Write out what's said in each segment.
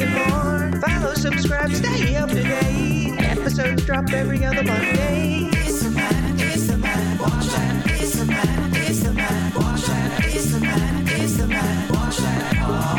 and more. Follow, subscribe, stay up to date. Episodes drop every other Monday. It's the man, it's the man, watch that. It's the man, it's the man, watch that. It's the man, it's the man, watch that podcast.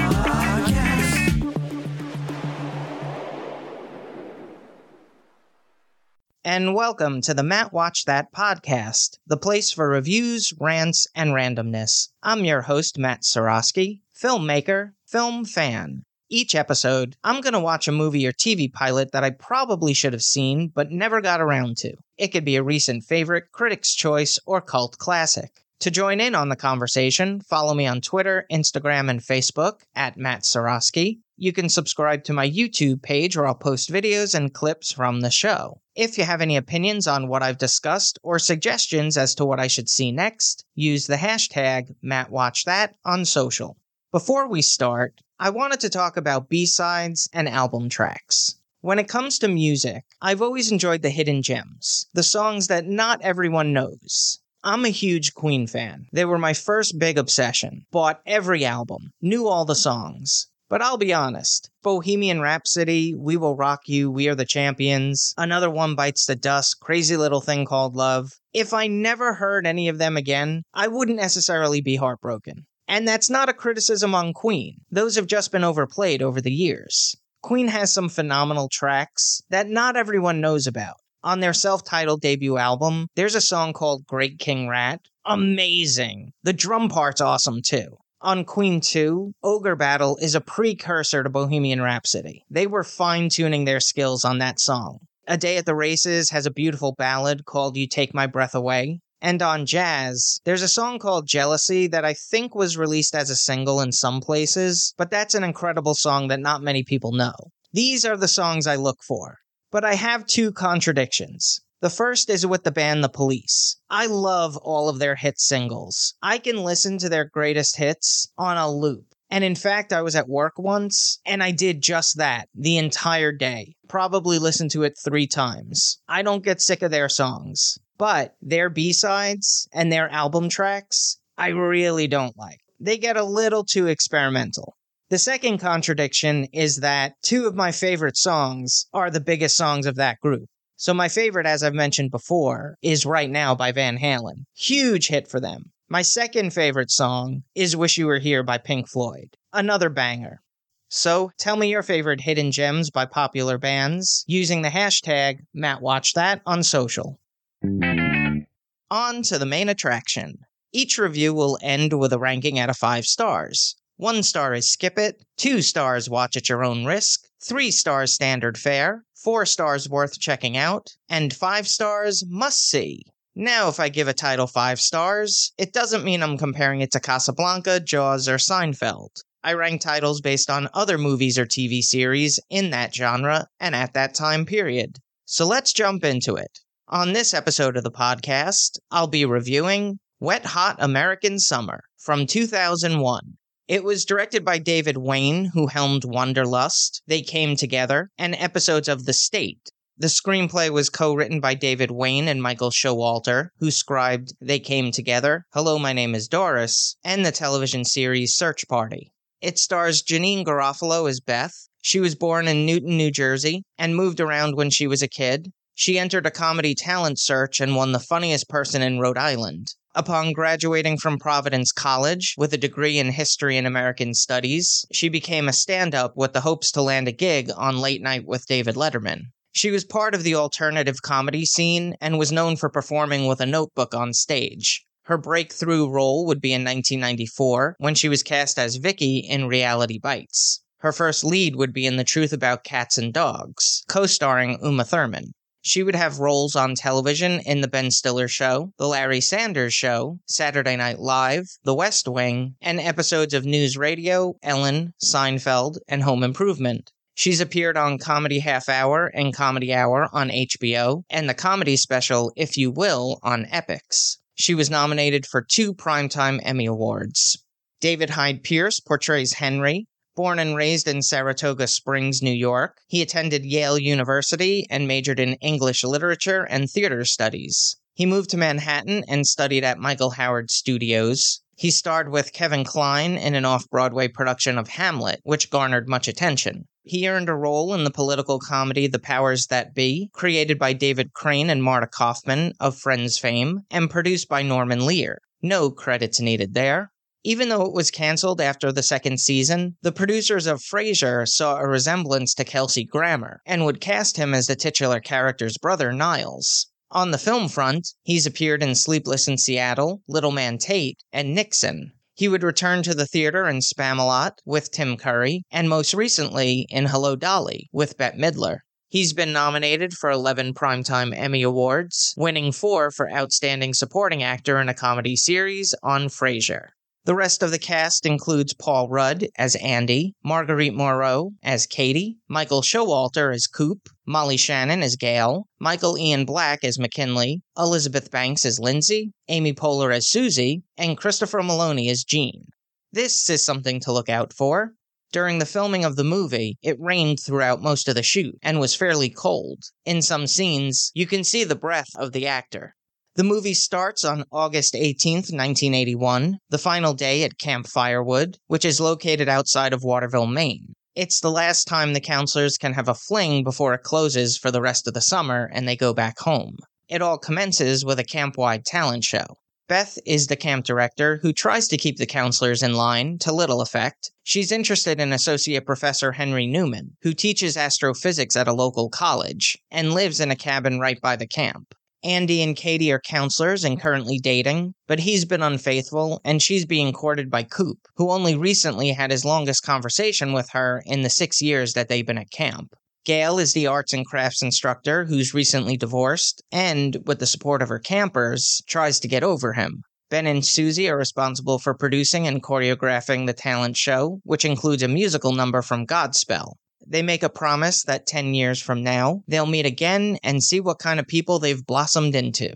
and welcome to the Matt Watch That podcast, the place for reviews, rants, and randomness. I'm your host, Matt Sorosky, filmmaker, film fan. Each episode, I'm going to watch a movie or TV pilot that I probably should have seen but never got around to. It could be a recent favorite, critic's choice, or cult classic. To join in on the conversation, follow me on Twitter, Instagram, and Facebook at Matt Sorosky. You can subscribe to my YouTube page where I'll post videos and clips from the show. If you have any opinions on what I've discussed or suggestions as to what I should see next, use the hashtag MattWatchThat on social. Before we start, I wanted to talk about B-sides and album tracks. When it comes to music, I've always enjoyed the hidden gems, the songs that not everyone knows. I'm a huge Queen fan. They were my first big obsession. Bought every album, knew all the songs. But I'll be honest Bohemian Rhapsody, We Will Rock You, We Are the Champions, Another One Bites the Dust, Crazy Little Thing Called Love. If I never heard any of them again, I wouldn't necessarily be heartbroken. And that's not a criticism on Queen, those have just been overplayed over the years. Queen has some phenomenal tracks that not everyone knows about. On their self titled debut album, there's a song called Great King Rat. Amazing. The drum part's awesome too. On Queen 2, Ogre Battle is a precursor to Bohemian Rhapsody. They were fine tuning their skills on that song. A Day at the Races has a beautiful ballad called You Take My Breath Away. And on Jazz, there's a song called Jealousy that I think was released as a single in some places, but that's an incredible song that not many people know. These are the songs I look for. But I have two contradictions. The first is with the band The Police. I love all of their hit singles. I can listen to their greatest hits on a loop. And in fact, I was at work once and I did just that the entire day. Probably listened to it three times. I don't get sick of their songs. But their B sides and their album tracks, I really don't like. They get a little too experimental. The second contradiction is that two of my favorite songs are the biggest songs of that group. So, my favorite, as I've mentioned before, is Right Now by Van Halen. Huge hit for them. My second favorite song is Wish You Were Here by Pink Floyd. Another banger. So, tell me your favorite hidden gems by popular bands using the hashtag MattWatchThat on social. On to the main attraction. Each review will end with a ranking out of five stars. One star is skip it, two stars watch at your own risk, three stars standard fare, four stars worth checking out, and five stars must see. Now, if I give a title five stars, it doesn't mean I'm comparing it to Casablanca, Jaws, or Seinfeld. I rank titles based on other movies or TV series in that genre and at that time period. So let's jump into it. On this episode of the podcast, I'll be reviewing Wet Hot American Summer from 2001. It was directed by David Wain, who helmed Wanderlust, They Came Together, and episodes of The State. The screenplay was co written by David Wain and Michael Showalter, who scribed They Came Together, Hello, My Name is Doris, and the television series Search Party. It stars Janeane Garofalo as Beth. She was born in Newton, New Jersey, and moved around when she was a kid. She entered a comedy talent search and won the funniest person in Rhode Island. Upon graduating from Providence College with a degree in history and American studies, she became a stand up with the hopes to land a gig on Late Night with David Letterman. She was part of the alternative comedy scene and was known for performing with a notebook on stage. Her breakthrough role would be in 1994 when she was cast as Vicky in Reality Bites. Her first lead would be in The Truth About Cats and Dogs, co starring Uma Thurman. She would have roles on television in The Ben Stiller Show, The Larry Sanders Show, Saturday Night Live, The West Wing, and episodes of News Radio, Ellen, Seinfeld, and Home Improvement. She's appeared on Comedy Half Hour and Comedy Hour on HBO, and the comedy special If You Will on Epix. She was nominated for two Primetime Emmy Awards. David Hyde Pierce portrays Henry, Born and raised in Saratoga Springs, New York, he attended Yale University and majored in English literature and theater studies. He moved to Manhattan and studied at Michael Howard Studios. He starred with Kevin Kline in an off Broadway production of Hamlet, which garnered much attention. He earned a role in the political comedy The Powers That Be, created by David Crane and Marta Kauffman of Friends fame, and produced by Norman Lear. No credits needed there. Even though it was canceled after the second season, the producers of Frasier saw a resemblance to Kelsey Grammer and would cast him as the titular character's brother, Niles. On the film front, he's appeared in Sleepless in Seattle, Little Man Tate, and Nixon. He would return to the theater in Spamalot with Tim Curry, and most recently in Hello Dolly with Bette Midler. He's been nominated for 11 Primetime Emmy Awards, winning four for Outstanding Supporting Actor in a Comedy Series on Frasier. The rest of the cast includes Paul Rudd as Andy, Marguerite Moreau as Katie, Michael Showalter as Coop, Molly Shannon as Gail, Michael Ian Black as McKinley, Elizabeth Banks as Lindsay, Amy Poehler as Susie, and Christopher Meloni as Gene. This is something to look out for. During the filming of the movie, it rained throughout most of the shoot and was fairly cold. In some scenes, you can see the breath of the actor. The movie starts on August 18th, 1981, the final day at Camp Firewood, which is located outside of Waterville, Maine. It's the last time the counselors can have a fling before it closes for the rest of the summer and they go back home. It all commences with a camp wide talent show. Beth is the camp director who tries to keep the counselors in line, to little effect. She's interested in Associate Professor Henry Newman, who teaches astrophysics at a local college and lives in a cabin right by the camp. Andy and Katie are counselors and currently dating, but he's been unfaithful and she's being courted by Coop, who only recently had his longest conversation with her in the six years that they've been at camp. Gail is the arts and crafts instructor who's recently divorced and, with the support of her campers, tries to get over him. Ben and Susie are responsible for producing and choreographing the talent show, which includes a musical number from Godspell. They make a promise that 10 years from now, they'll meet again and see what kind of people they've blossomed into.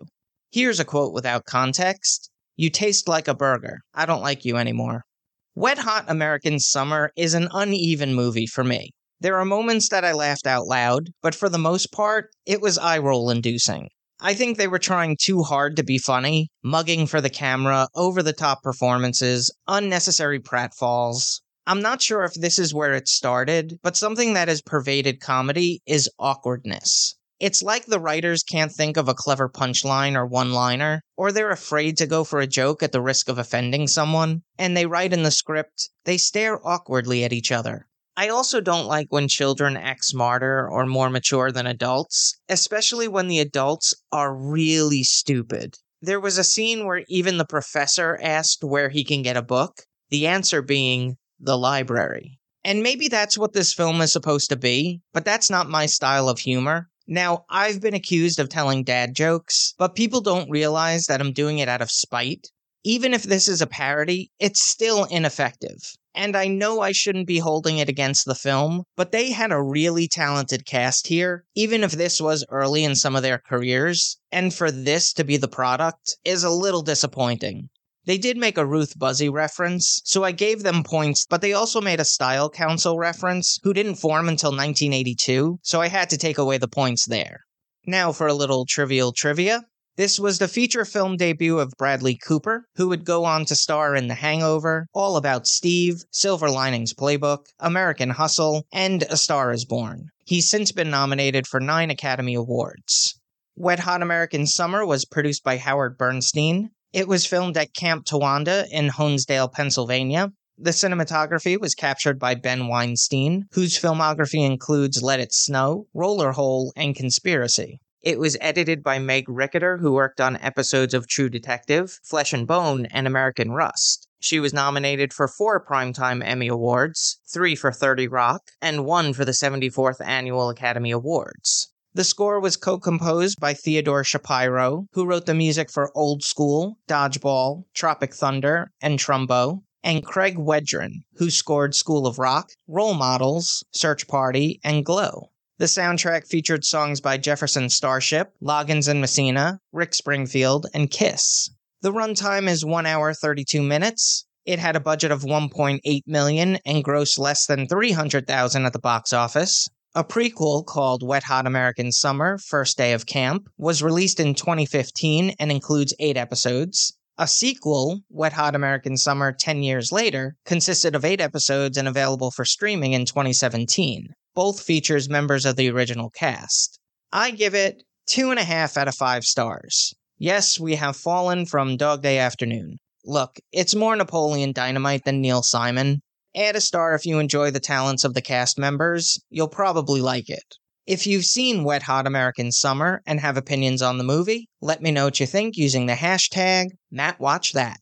Here's a quote without context You taste like a burger. I don't like you anymore. Wet Hot American Summer is an uneven movie for me. There are moments that I laughed out loud, but for the most part, it was eye roll inducing. I think they were trying too hard to be funny, mugging for the camera, over the top performances, unnecessary pratfalls, I'm not sure if this is where it started, but something that has pervaded comedy is awkwardness. It's like the writers can't think of a clever punchline or one liner, or they're afraid to go for a joke at the risk of offending someone, and they write in the script, they stare awkwardly at each other. I also don't like when children act smarter or more mature than adults, especially when the adults are really stupid. There was a scene where even the professor asked where he can get a book, the answer being, the library. And maybe that's what this film is supposed to be, but that's not my style of humor. Now, I've been accused of telling dad jokes, but people don't realize that I'm doing it out of spite. Even if this is a parody, it's still ineffective. And I know I shouldn't be holding it against the film, but they had a really talented cast here, even if this was early in some of their careers. And for this to be the product is a little disappointing. They did make a Ruth Buzzi reference, so I gave them points, but they also made a Style Council reference, who didn't form until 1982, so I had to take away the points there. Now for a little trivial trivia. This was the feature film debut of Bradley Cooper, who would go on to star in The Hangover, All About Steve, Silver Linings Playbook, American Hustle, and A Star is Born. He's since been nominated for nine Academy Awards. Wet Hot American Summer was produced by Howard Bernstein. It was filmed at Camp Towanda in Honesdale, Pennsylvania. The cinematography was captured by Ben Weinstein, whose filmography includes Let It Snow, Roller Hole, and Conspiracy. It was edited by Meg Reticker, who worked on episodes of True Detective, Flesh and Bone, and American Rust. She was nominated for four Primetime Emmy Awards, three for 30 Rock, and one for the 74th Annual Academy Awards. The score was co composed by Theodore Shapiro, who wrote the music for Old School, Dodgeball, Tropic Thunder, and Trumbo, and Craig Wedren, who scored School of Rock, Role Models, Search Party, and Glow. The soundtrack featured songs by Jefferson Starship, Loggins and Messina, Rick Springfield, and Kiss. The runtime is 1 hour 32 minutes. It had a budget of 1.8 million and grossed less than 300,000 at the box office. A prequel called Wet Hot American Summer First Day of Camp was released in 2015 and includes eight episodes. A sequel, Wet Hot American Summer 10 Years Later, consisted of eight episodes and available for streaming in 2017. Both features members of the original cast. I give it two and a half out of five stars. Yes, we have fallen from Dog Day Afternoon. Look, it's more Napoleon Dynamite than Neil Simon. Add a star if you enjoy the talents of the cast members. You'll probably like it. If you've seen Wet Hot American Summer and have opinions on the movie, let me know what you think using the hashtag MattWatchThat.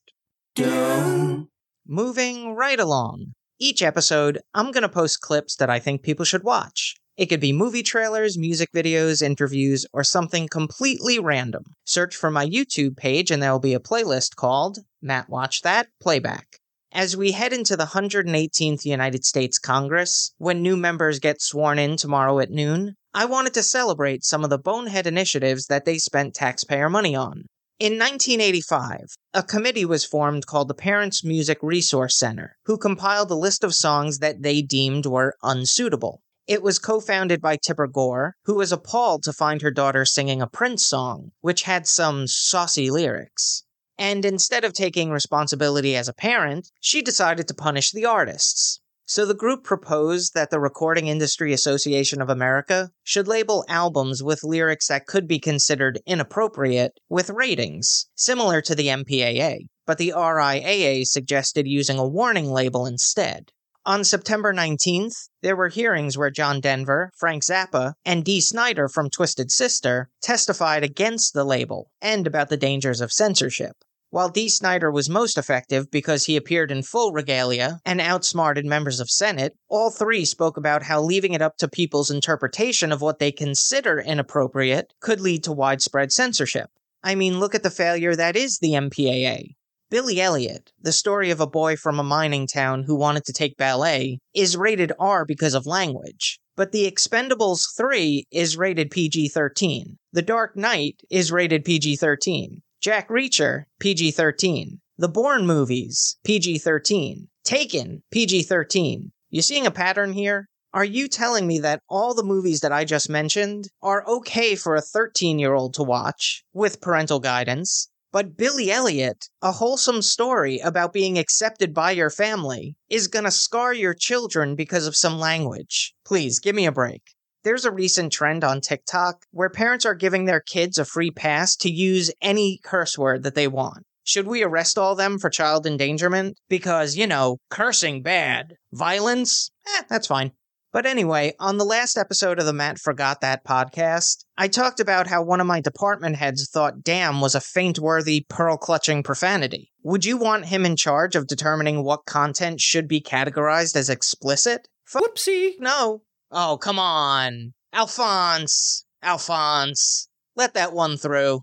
Moving right along. Each episode, I'm going to post clips that I think people should watch. It could be movie trailers, music videos, interviews, or something completely random. Search for my YouTube page and there will be a playlist called Matt Watch That Playback. As we head into the 118th United States Congress, when new members get sworn in tomorrow at noon, I wanted to celebrate some of the bonehead initiatives that they spent taxpayer money on. In 1985, a committee was formed called the Parents Music Resource Center, who compiled a list of songs that they deemed were unsuitable. It was co founded by Tipper Gore, who was appalled to find her daughter singing a Prince song, which had some saucy lyrics. And instead of taking responsibility as a parent, she decided to punish the artists. So the group proposed that the Recording Industry Association of America should label albums with lyrics that could be considered inappropriate with ratings, similar to the MPAA, but the RIAA suggested using a warning label instead. On September 19th, there were hearings where John Denver, Frank Zappa, and Dee Snider from Twisted Sister testified against the label and about the dangers of censorship. While Dee Snider was most effective because he appeared in full regalia and outsmarted members of Senate, all three spoke about how leaving it up to people's interpretation of what they consider inappropriate could lead to widespread censorship. I mean, look at the failure that is the MPAA. Billy Elliot, the story of a boy from a mining town who wanted to take ballet, is rated R because of language. But The Expendables 3 is rated PG 13. The Dark Knight is rated PG 13. Jack Reacher, PG 13. The Bourne movies, PG 13. Taken, PG 13. You seeing a pattern here? Are you telling me that all the movies that I just mentioned are okay for a 13 year old to watch with parental guidance, but Billy Elliot, a wholesome story about being accepted by your family, is gonna scar your children because of some language. Please, give me a break. There's a recent trend on TikTok where parents are giving their kids a free pass to use any curse word that they want. Should we arrest all them for child endangerment? Because, you know, cursing bad. Violence? Eh, that's fine. But anyway, on the last episode of the Matt Forgot That podcast, I talked about how one of my department heads thought damn was a faint worthy, pearl clutching profanity. Would you want him in charge of determining what content should be categorized as explicit? Whoopsie. No. Oh, come on. Alphonse. Alphonse. Let that one through.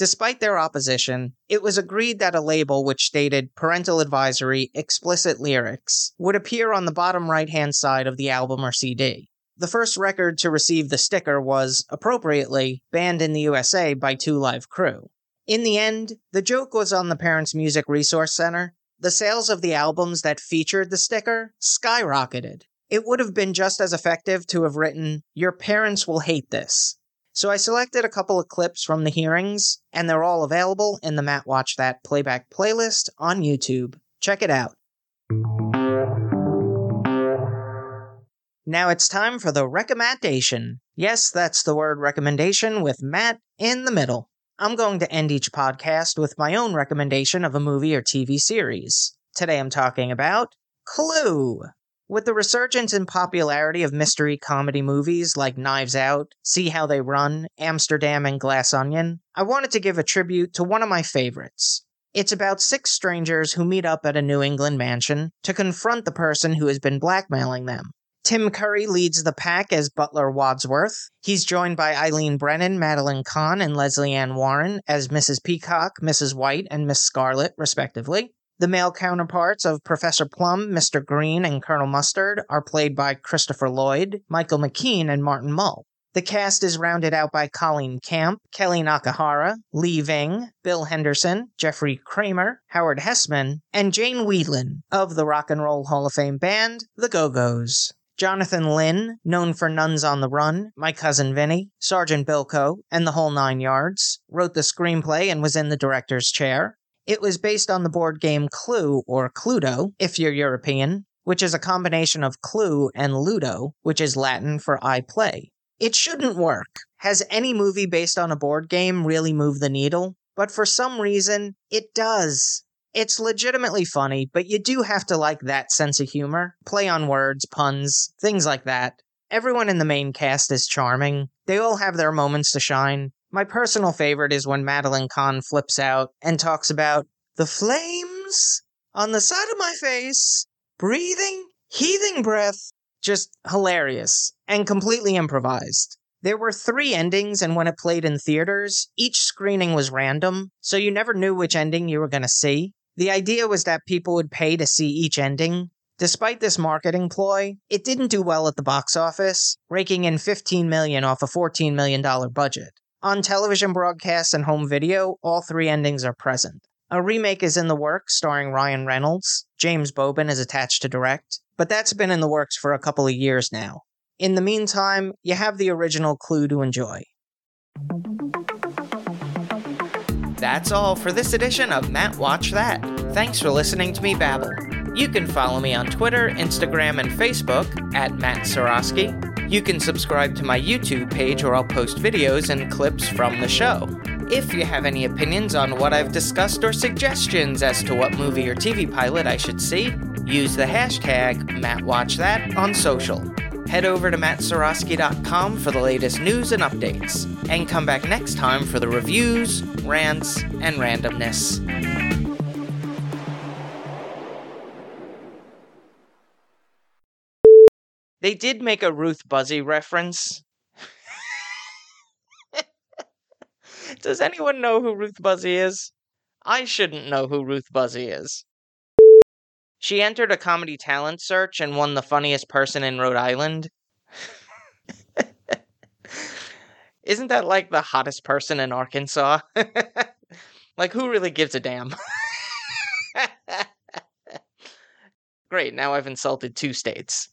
Despite their opposition, it was agreed that a label which stated parental advisory explicit lyrics would appear on the bottom right hand side of the album or CD. The first record to receive the sticker was, appropriately, banned in the USA by Two Live Crew. In the end, the joke was on the Parents Music Resource Center. The sales of the albums that featured the sticker skyrocketed. It would have been just as effective to have written, Your parents will hate this, so I selected a couple of clips from the hearings, and they're all available in the Matt Watch That playback playlist on YouTube. Check it out. Now it's time for the recommendation. Yes, that's the word recommendation with Matt in the middle. I'm going to end each podcast with my own recommendation of a movie or TV series. Today I'm talking about Clue. With the resurgence in popularity of mystery comedy movies like Knives Out, See How They Run, Amsterdam, and Glass Onion, I wanted to give a tribute to one of my favorites. It's about six strangers who meet up at a New England mansion to confront the person who has been blackmailing them. Tim Curry leads the pack as Butler Wadsworth. He's joined by Eileen Brennan, Madeline Kahn, and Lesley Ann Warren as Mrs. Peacock, Mrs. White, and Miss Scarlet, respectively. The male counterparts of Professor Plum, Mr. Green, and Colonel Mustard are played by Christopher Lloyd, Michael McKean, and Martin Mull. The cast is rounded out by Colleen Camp, Kellye Nakahara, Lee Ving, Bill Henderson, Jeffrey Kramer, Howard Hesseman, and Jane Wiedlin of the Rock and Roll Hall of Fame band, The Go-Go's. Jonathan Lynn, known for Nuns on the Run, My Cousin Vinny, Sergeant Bilko, and the whole nine yards, wrote the screenplay and was in the director's chair. It was based on the board game Clue, or Cluedo, if you're European, which is a combination of Clue and Ludo, which is Latin for I play. It shouldn't work. Has any movie based on a board game really moved the needle? But for some reason, it does. It's legitimately funny, but you do have to like that sense of humor. Play on words, puns, things like that. Everyone in the main cast is charming. They all have their moments to shine. My personal favorite is when Madeline Kahn flips out and talks about the flames on the side of my face, breathing, heaving breath. Just hilarious and completely improvised. There were three endings, and when it played in theaters, each screening was random, so you never knew which ending you were going to see. The idea was that people would pay to see each ending. Despite this marketing ploy, it didn't do well at the box office, raking in 15 million off a 14 million dollar budget. On television broadcasts and home video, all three endings are present. A remake is in the works starring Ryan Reynolds. James Bobin is attached to direct, but that's been in the works for a couple of years now. In the meantime, you have the original Clue to enjoy. That's all for this edition of Matt Watch That. Thanks for listening to me babble. You can follow me on Twitter, Instagram, and Facebook at Matt Sorosky. You can subscribe to my YouTube page where I'll post videos and clips from the show. If you have any opinions on what I've discussed or suggestions as to what movie or TV pilot I should see, use the hashtag MattWatchThat on social. Head over to mattsorosky.com for the latest news and updates, and come back next time for the reviews, rants, and randomness. They did make a Ruth Buzzi reference. Does anyone know who Ruth Buzzi is? I shouldn't know who Ruth Buzzi is. She entered a comedy talent search and won the funniest person in Rhode Island. Isn't that like the hottest person in Arkansas? like, who really gives a damn? Great, now I've insulted two states.